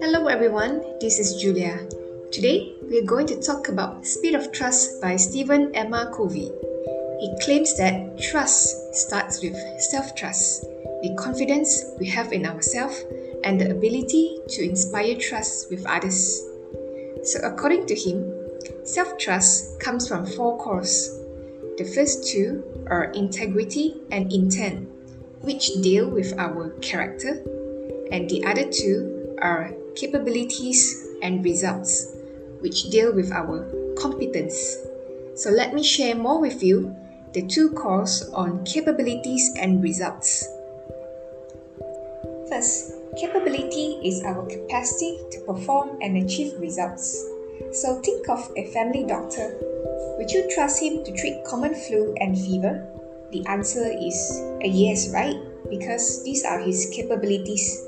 Hello everyone, this is Julia. Today, we are going to talk about Speed of Trust by Stephen M. R. Covey. He claims that trust starts with self trust, the confidence we have in ourselves, and the ability to inspire trust with others. So, according to him, self trust comes from four cores. The first two are integrity and intent, which deal with our character, and the other two are capabilities and results, which deal with our competence. So, let me share more with you the two cores on capabilities and results. First, Capability is our capacity to perform and achieve results. So think of a family doctor. Would you trust him to treat common flu and fever? The answer is a yes, right? Because these are his capabilities.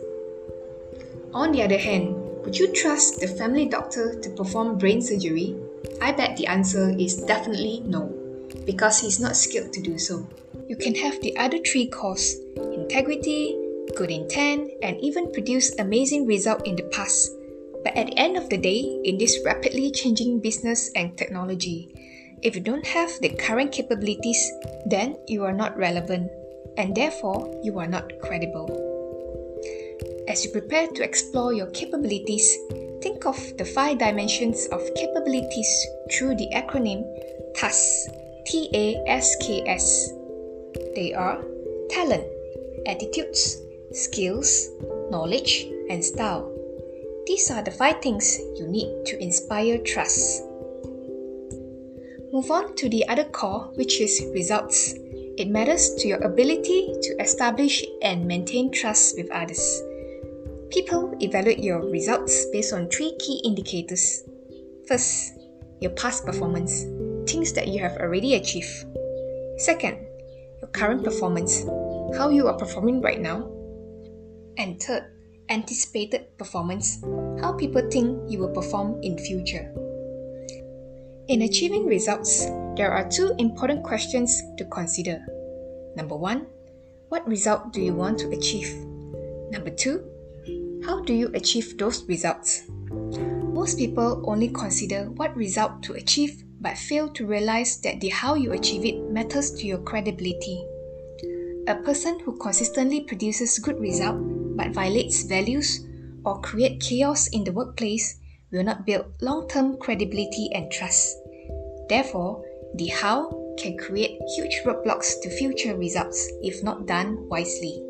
On the other hand, would you trust the family doctor to perform brain surgery? I bet the answer is definitely no, because he's not skilled to do so. You can have the other three cores integrity, good intent, and even produce amazing result in the past. But at the end of the day, in this rapidly changing business and technology, if you don't have the current capabilities, then you are not relevant, and therefore you are not credible. As you prepare to explore your capabilities, think of the five dimensions of capabilities through the acronym TASK. T A S K S. They are talent, attitudes, skills, knowledge, and style. These are the five things you need to inspire trust. Move on to the other core, which is results. It matters to your ability to establish and maintain trust with others. People evaluate your results based on three key indicators. First, your past performance, things that you have already achieved. Second, your current performance, how you are performing right now. And third, anticipated performance, how people think you will perform in future. In achieving results, there are two important questions to consider. Number 1, what result do you want to achieve? Number 2, how do you achieve those results? Most people only consider what result to achieve but fail to realize that the how you achieve it matters to your credibility. A person who consistently produces good result but violates values or create chaos in the workplace will not build long-term credibility and trust. Therefore, the how can create huge roadblocks to future results if not done wisely.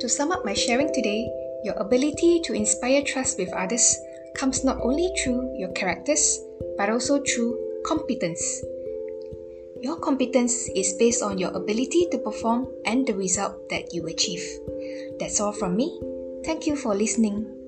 To sum up my sharing today, your ability to inspire trust with others comes not only through your characters but also through competence. Your competence is based on your ability to perform and the result that you achieve. That's all from me. Thank you for listening.